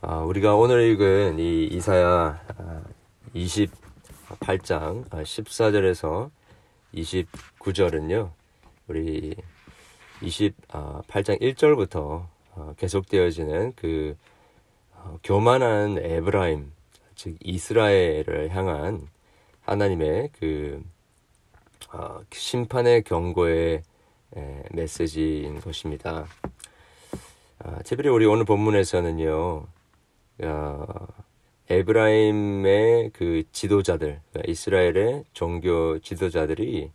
아, 우리가 오늘 읽은 이 이사야 28장 14절에서 29절은요, 우리 28장 1절부터 계속되어지는 그 어, 교만한 에브라임, 즉 이스라엘을 향한 하나님의 그 어, 심판의 경고의 메시지인 것입니다. 아, 특별히 우리 오늘 본문에서는요, 어, 에브라임의 그 지도자들, 그러니까 이스라엘의 종교 지도자들이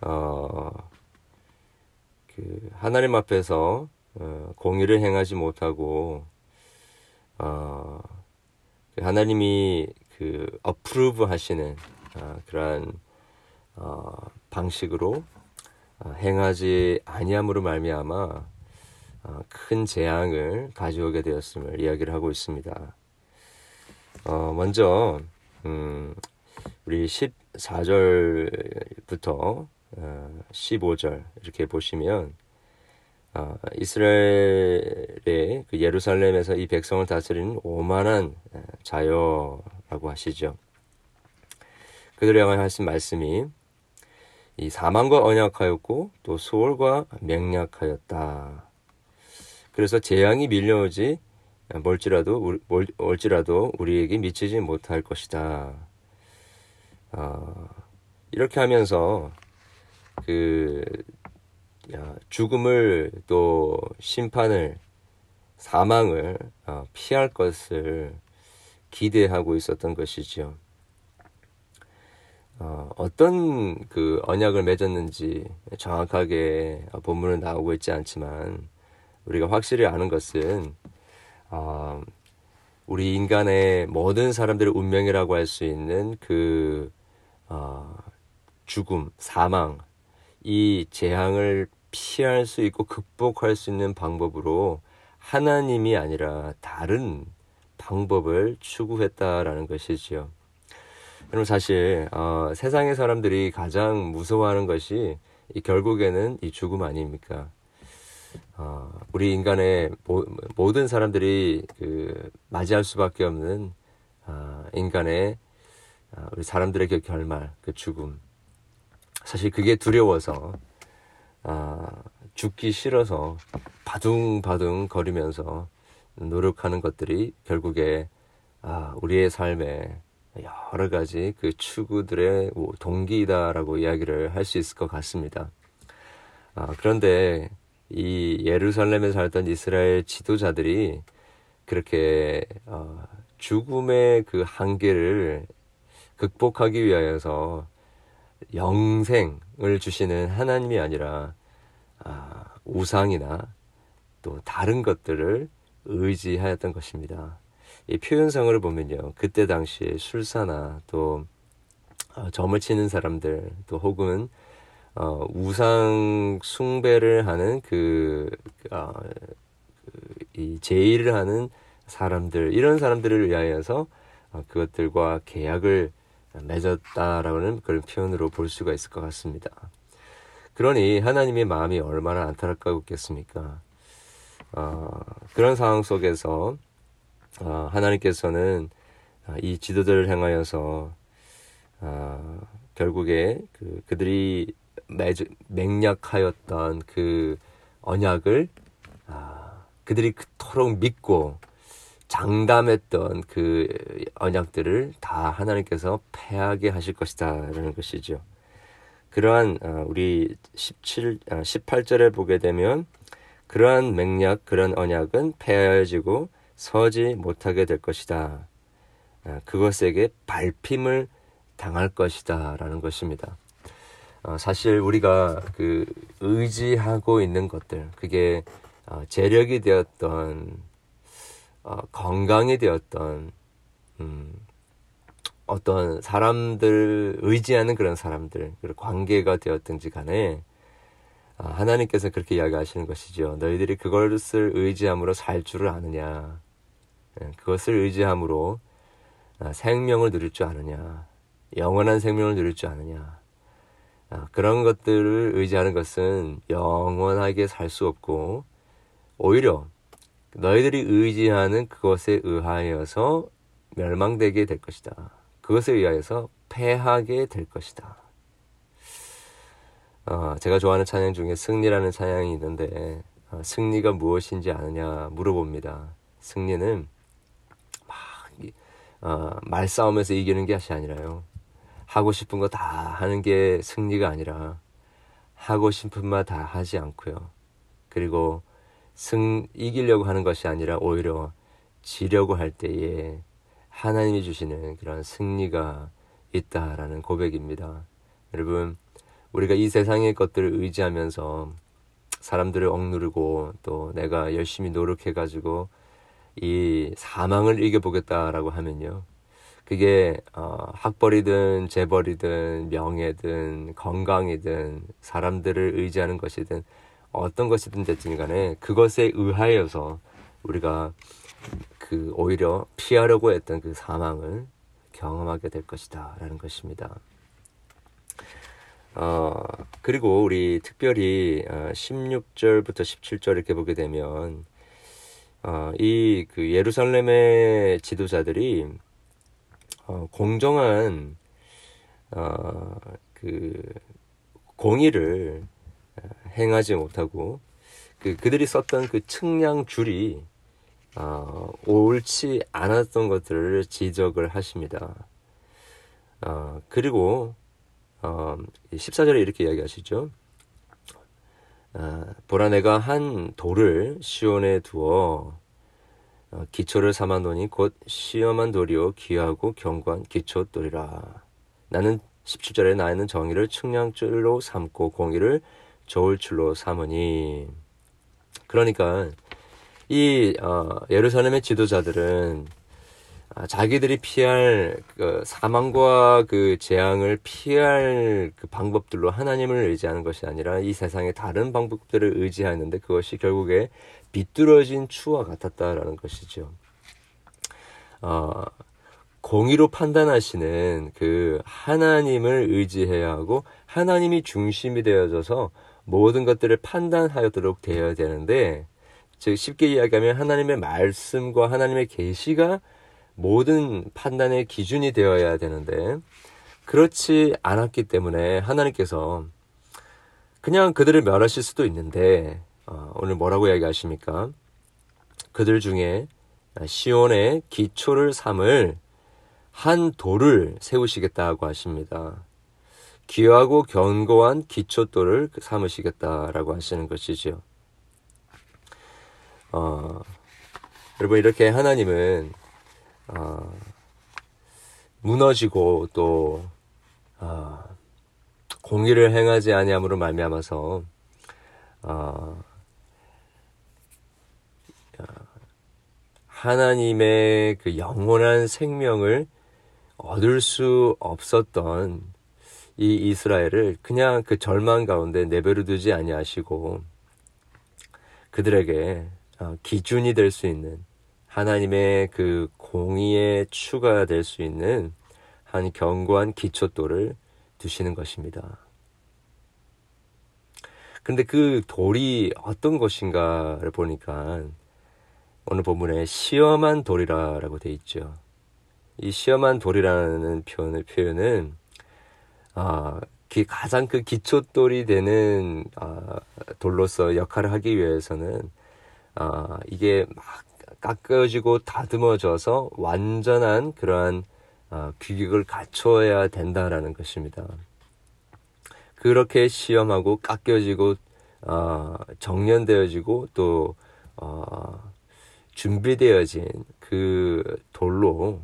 어, 그 하나님 앞에서 어, 공의를 행하지 못하고 어, 그 하나님이 그 어프루브 하시는 어, 그러한 어, 방식으로 어, 행하지 아니함으로 말미암아 어, 큰 재앙을 가져오게 되었음을 이야기를 하고 있습니다. 어, 먼저 음, 우리 14절부터 어, 15절 이렇게 보시면 어, 이스라엘의 그 예루살렘에서 이 백성을 다스리는 오만한 자여라고 하시죠. 향하여 하신 말씀이 이 사망과 언약하였고 또 소월과 맹약하였다. 그래서 재앙이 밀려오지 멀지라도 올지라도 우리에게 미치지 못할 것이다. 어, 이렇게 하면서 그 죽음을 또 심판을 사망을 어, 피할 것을 기대하고 있었던 것이지요. 어, 어떤 그 언약을 맺었는지 정확하게 본문은 나오고 있지 않지만 우리가 확실히 아는 것은 어, 우리 인간의 모든 사람들의 운명이라고 할 수 있는 그 어, 죽음, 사망, 이 재앙을 피할 수 있고 극복할 수 있는 방법으로 하나님이 아니라 다른 방법을 추구했다라는 것이지요. 여러분 사실 어, 세상의 사람들이 가장 무서워하는 것이 이 결국에는 이 죽음 아닙니까? 어, 우리 인간의 모, 모든 사람들이 그 맞이할 수밖에 없는 어, 인간의 어, 우리 사람들의 그 결말, 그 죽음. 사실 그게 두려워서 어, 죽기 싫어서 바둥바둥 거리면서 노력하는 것들이 결국에 아, 우리의 삶에 여러 가지 그 추구들의 동기이다라고 이야기를 할 수 있을 것 같습니다. 아, 그런데 이 예루살렘에 살던 이스라엘 지도자들이 그렇게 어, 죽음의 그 한계를 극복하기 위하여서 영생을 주시는 하나님이 아니라 아, 우상이나 또 다른 것들을 의지하였던 것입니다. 이 표현성을 보면요. 그때 당시에 술사나 또 어, 점을 치는 사람들 또 혹은 어, 우상 숭배를 하는 그, 어, 그이 제의를 하는 사람들 이런 사람들을 위하여서 어, 그것들과 계약을 맺었다라는 그런 표현으로 볼 수가 있을 것 같습니다. 그러니 하나님의 마음이 얼마나 안타깝겠습니까? 어, 그런 상황 속에서 어, 하나님께서는 이 지도들을 향하여서 어, 결국에 그, 그들이 맹약하였던 그 언약을 아, 그들이 그토록 믿고 장담했던 그 언약들을 다 하나님께서 패하게 하실 것이다라는 것이죠. 그러한 아, 우리 17, 18절에 아, 보게 되면 그러한 맹약, 그런 언약은 패하여지고 서지 못하게 될 것이다. 아, 그것에게 발핌을 당할 것이다라는 것입니다. 어, 사실 우리가 그 의지하고 있는 것들, 그게 어, 재력이 되었던, 어, 건강이 되었던, 음, 어떤 사람들, 의지하는 그런 사람들, 그리고 관계가 되었든지 간에, 아, 하나님께서 그렇게 이야기하시는 것이죠. 너희들이 그것을 의지함으로 살 줄을 아느냐. 예, 그것을 의지함으로 아, 생명을 누릴 줄 아느냐. 영원한 생명을 누릴 줄 아느냐. 아, 그런 것들을 의지하는 것은 영원하게 살 수 없고 오히려 너희들이 의지하는 그것에 의하여서 멸망되게 될 것이다. 그것에 의하여서 패하게 될 것이다. 어, 제가 좋아하는 찬양 중에 승리라는 찬양이 있는데 어, 승리가 무엇인지 아느냐 물어봅니다. 승리는 막 어, 말싸움에서 이기는 것이 아니라요. 하고 싶은 거 다 하는 게 승리가 아니라 하고 싶은 말 다 하지 않고요. 그리고 승 이기려고 하는 것이 아니라 오히려 지려고 할 때에 하나님이 주시는 그런 승리가 있다라는 고백입니다. 여러분, 우리가 이 세상의 것들을 의지하면서 사람들을 억누르고 또 내가 열심히 노력해가지고 이 사망을 이겨보겠다라고 하면요. 그게 어, 학벌이든 재벌이든 명예든 건강이든 사람들을 의지하는 것이든 어떤 것이든 됐든 간에 그것에 의하여서 우리가 그 오히려 피하려고 했던 그 사망을 경험하게 될 것이다 라는 것입니다. 어, 그리고 우리 특별히 어, 16절부터 17절 이렇게 보게 되면 어, 이그 예루살렘의 지도자들이 어, 공정한 어, 그 공의를 어, 행하지 못하고 그 그들이 썼던 그 측량 줄이 어, 옳지 않았던 것들을 지적을 하십니다. 어, 그리고 어, 14절에 이렇게 이야기하시죠. 어, 보라 내가 한 돌을 시온에 두어 어, 기초를 삼아놓으니 곧 시험한 돌이요 귀하고 견고한 기초돌이라. 나는 17절에 나는 정의를 측량줄로 삼고 공의를 저울줄로 삼으니. 그러니까 이 어, 예루살렘의 지도자들은 아, 자기들이 피할 그 사망과 그 재앙을 피할 그 방법들로 하나님을 의지하는 것이 아니라 이 세상의 다른 방법들을 의지하는데 그것이 결국에 비뚤어진 추와 같았다라는 것이죠. 어, 공의로 판단하시는 그 하나님을 의지해야 하고 하나님이 중심이 되어져서 모든 것들을 판단하도록 되어야 되는데 즉 쉽게 이야기하면 하나님의 말씀과 하나님의 계시가 모든 판단의 기준이 되어야 되는데 그렇지 않았기 때문에 하나님께서 그냥 그들을 멸하실 수도 있는데 어, 오늘 뭐라고 이야기하십니까? 그들 중에 시온의 기초를 삼을 한 돌을 세우시겠다고 하십니다. 귀하고 견고한 기초돌을 삼으시겠다라고 하시는 것이죠. 어, 여러분 이렇게 하나님은 어, 무너지고 또 어, 공의를 행하지 아니함으로 말미암아서 어, 하나님의 그 영원한 생명을 얻을 수 없었던 이 이스라엘을 그냥 그 절망 가운데 내버려 두지 아니하시고 그들에게 어, 기준이 될 수 있는 하나님의 그 공의에 추가될 수 있는 한 견고한 기초돌을 두시는 것입니다. 근데 그 돌이 어떤 것인가를 보니까 오늘 본문에 시험한 돌이라고 되어 있죠. 이 시험한 돌이라는 표현을, 표현은, 아, 가장 그 기초돌이 되는, 아, 돌로서 역할을 하기 위해서는, 아, 이게 막 깎여지고 다듬어져서 완전한 그러한 어, 규격을 갖춰야 된다라는 것입니다. 그렇게 시험하고 깎여지고 어, 정련되어지고 또 어, 준비되어진 그 돌로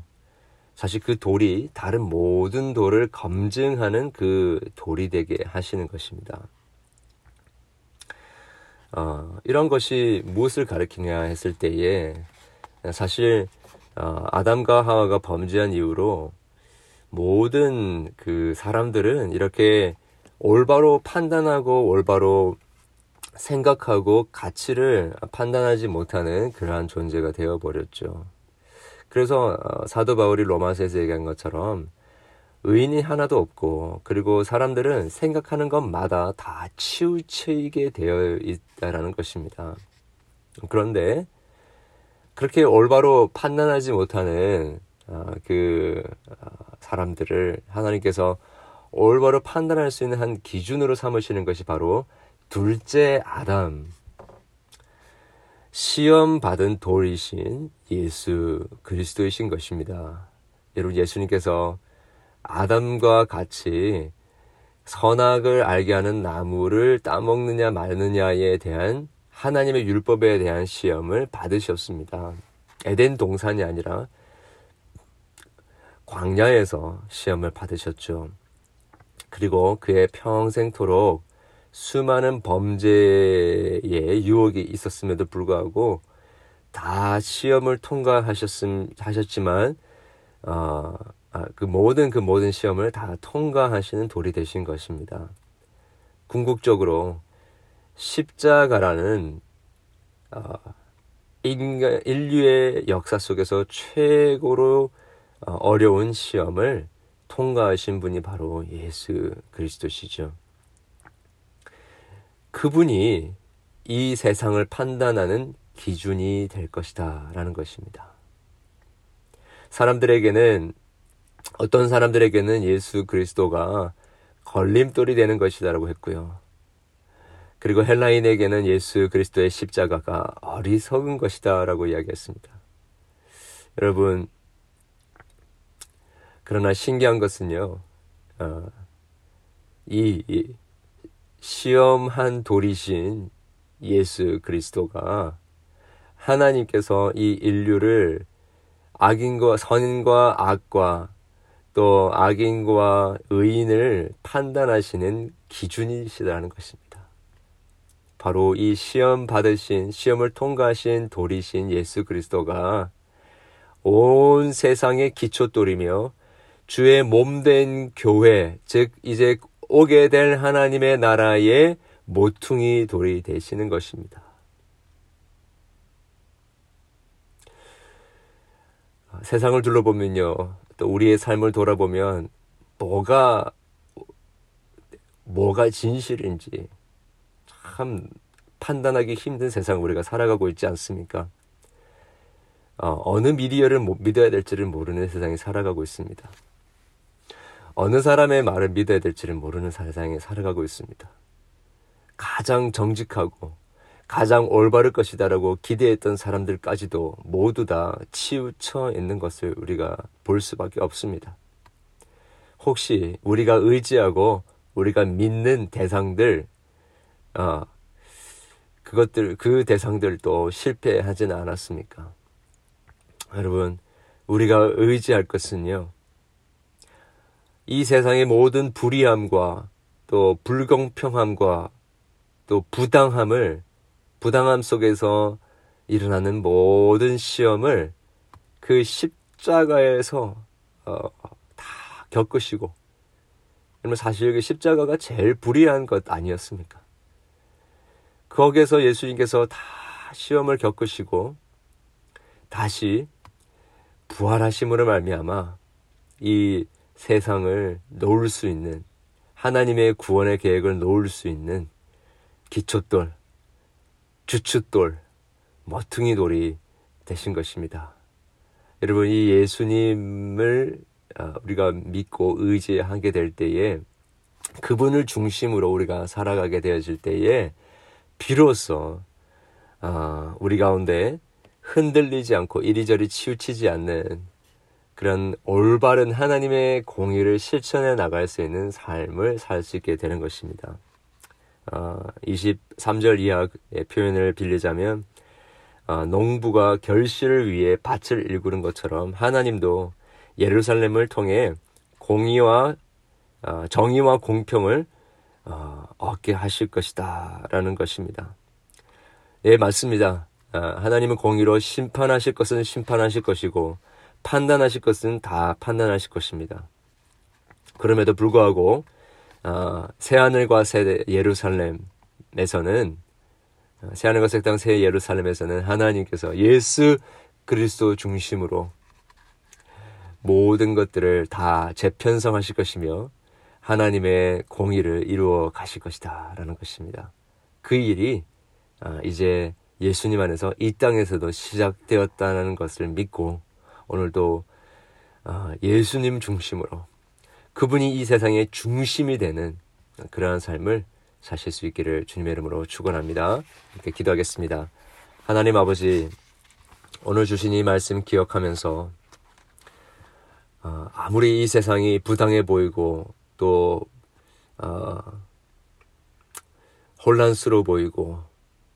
사실 그 돌이 다른 모든 돌을 검증하는 그 돌이 되게 하시는 것입니다. 어, 이런 것이 무엇을 가리키냐 했을 때에 사실 어, 아담과 하와가 범죄한 이후로 모든 그 사람들은 이렇게 올바로 판단하고 올바로 생각하고 가치를 판단하지 못하는 그러한 존재가 되어 버렸죠. 그래서 어, 사도 바울이 로마서에서 얘기한 것처럼 의인이 하나도 없고 그리고 사람들은 생각하는 것마다 다 치우치게 되어 있다라는 것입니다. 그런데 그렇게 올바로 판단하지 못하는 어, 그 어, 사람들을 하나님께서 올바로 판단할 수 있는 한 기준으로 삼으시는 것이 바로 둘째 아담 시험 받은 돌이신 예수 그리스도이신 것입니다. 여러분 예수님께서 아담과 같이 선악을 알게 하는 나무를 따먹느냐 말느냐에 대한 하나님의 율법에 대한 시험을 받으셨습니다. 에덴 동산이 아니라 광야에서 시험을 받으셨죠. 그리고 그의 평생토록 수많은 범죄의 유혹이 있었음에도 불구하고 다 시험을 통과하셨음 하셨지만 어, 아, 그 모든 그 모든 시험을 다 통과하시는 돌이 되신 것입니다. 궁극적으로 십자가라는 어, 인간 인류의 역사 속에서 최고로 어, 어려운 시험을 통과하신 분이 바로 예수 그리스도시죠. 그분이 이 세상을 판단하는 기준이 될 것이다 라는 것입니다. 사람들에게는 어떤 사람들에게는 예수 그리스도가 걸림돌이 되는 것이다라고 했고요. 그리고 헬라인에게는 예수 그리스도의 십자가가 어리석은 것이다라고 이야기했습니다. 여러분, 그러나 신기한 것은요, 어, 이, 이 시험한 돌이신 예수 그리스도가 하나님께서 이 인류를 악인과 선인과 악과 또 악인과 의인을 판단하시는 기준이시다는 것입니다. 바로 이 시험 받으신 시험을 통과하신 돌이신 예수 그리스도가 온 세상의 기초돌이며 주의 몸 된 교회 즉 이제 오게 될 하나님의 나라의 모퉁이 돌이 되시는 것입니다. 세상을 둘러보면요. 또 우리의 삶을 돌아보면 뭐가 뭐가 진실인지 참 판단하기 힘든 세상 우리가 살아가고 있지 않습니까? 어, 느 미디어를 믿어야 될지를 모르는 세상에 살아가고 있습니다. 어느 사람의 말을 믿어야 될지를 모르는 세상에 살아가고 있습니다. 가장 정직하고 가장 올바를 것이다라고 기대했던 사람들까지도 모두 다 치우쳐 있는 것을 우리가 볼 수밖에 없습니다. 혹시 우리가 의지하고 우리가 믿는 대상들, 어, 그것들, 그 대상들도 실패하지는 않았습니까? 여러분, 우리가 의지할 것은요, 이 세상의 모든 불의함과 또 불공평함과 또 부당함을 부당함 속에서 일어나는 모든 시험을 그 십자가에서 어, 다 겪으시고 그러면 사실 그 십자가가 제일 불의한 것 아니었습니까? 거기에서 예수님께서 다 시험을 겪으시고 다시 부활하심으로 말미암아 이 세상을 놓을 수 있는 하나님의 구원의 계획을 놓을 수 있는 기초돌 주춧돌, 머퉁이 돌이 되신 것입니다. 여러분, 이 예수님을 아, 우리가 믿고 의지하게 될 때에 그분을 중심으로 우리가 살아가게 되어질 때에 비로소 아, 우리 가운데 흔들리지 않고 이리저리 치우치지 않는 그런 올바른 하나님의 공의를 실천해 나갈 수 있는 삶을 살 수 있게 되는 것입니다. 어, 23절 이하의 표현을 빌리자면 어, 농부가 결실을 위해 밭을 일구는 것처럼 하나님도 예루살렘을 통해 공의와 어, 정의와 공평을 어, 얻게 하실 것이다 라는 것입니다. 예, 맞습니다. 어, 하나님은 공의로 심판하실 것은 심판하실 것이고 판단하실 것은 다 판단하실 것입니다. 그럼에도 불구하고 어, 새하늘과 새 예루살렘에서는 어, 새하늘과 새 땅 새 예루살렘에서는 하나님께서 예수 그리스도 중심으로 모든 것들을 다 재편성하실 것이며 하나님의 공의를 이루어 가실 것이다 라는 것입니다. 그 일이 어, 이제 예수님 안에서 이 땅에서도 시작되었다는 것을 믿고 오늘도 아, 예수님 중심으로 그분이 이 세상의 중심이 되는 그러한 삶을 사실 수 있기를 주님의 이름으로 축원합니다. 이렇게 기도하겠습니다. 하나님 아버지 오늘 주신 이 말씀 기억하면서 어, 아무리 이 세상이 부당해 보이고 또 어, 혼란스러워 보이고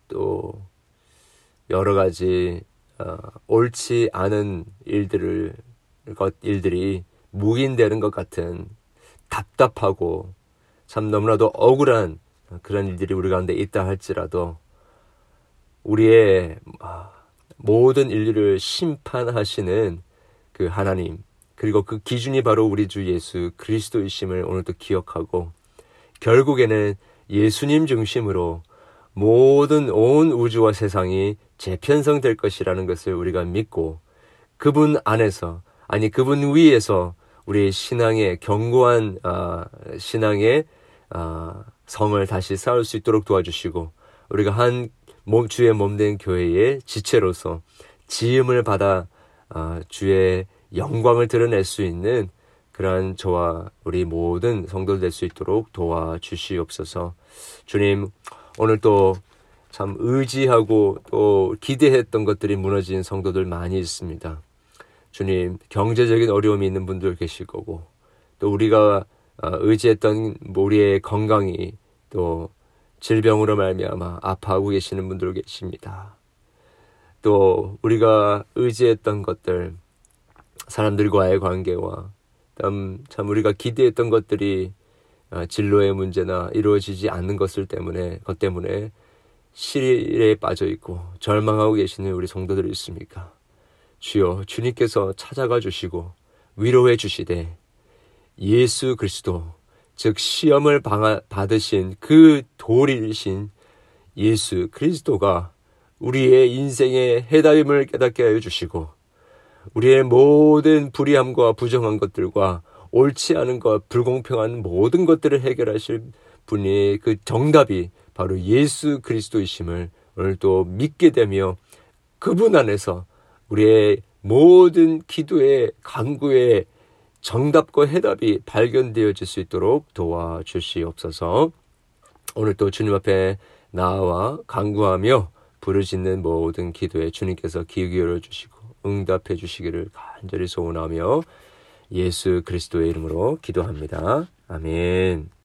또 여러 가지 어, 옳지 않은 일들을 것 일들이 묵인되는 것 같은 답답하고 참 너무나도 억울한 그런 일들이 우리 가운데 있다 할지라도 우리의 아, 모든 인류를 심판하시는 그 하나님 그리고 그 기준이 바로 우리 주 예수 그리스도이심을 오늘도 기억하고 결국에는 예수님 중심으로 모든 온 우주와 세상이 재편성될 것이라는 것을 우리가 믿고 그분 안에서 아니 그분 위에서 우리의 신앙의 견고한 어, 신앙의 어, 성을 다시 쌓을 수 있도록 도와주시고 우리가 한 몸, 주의 몸된 교회의 지체로서 지음을 받아 어, 주의 영광을 드러낼 수 있는 그러한 저와 우리 모든 성도들 될 수 있도록 도와주시옵소서. 주님, 오늘 또 참 의지하고 또 기대했던 것들이 무너진 성도들 많이 있습니다. 주님, 경제적인 어려움이 있는 분들 계실 거고, 또 우리가 어, 의지했던 우리의 건강이 또 질병으로 말미암아 아파하고 계시는 분들 계십니다. 또 우리가 의지했던 것들, 사람들과의 관계와 참, 참 우리가 기대했던 것들이 어, 진로의 문제나 이루어지지 않는 것을 때문에 것 때문에 실에 빠져 있고 절망하고 계시는 우리 성도들이 있습니까? 주여 주님께서 찾아가 주시고 위로해 주시되 예수 그리스도 즉 시험을 받으신 그 도리이신 예수 그리스도가 우리의 인생의 해답임을 깨닫게 하여 주시고 우리의 모든 불의함과 부정한 것들과 옳지 않은 것, 불공평한 모든 것들을 해결하실 분이 그 정답이 바로 예수 그리스도이심을 오늘도 믿게 되며 그분 안에서 우리의 모든 기도의 강구의 정답과 해답이 발견되어질 수 있도록 도와주시옵소서. 오늘 또 주님 앞에 나와 강구하며 부르짖는 모든 기도에 주님께서 귀 기울여 주시고 응답해 주시기를 간절히 소원하며 예수 그리스도의 이름으로 기도합니다. 아멘.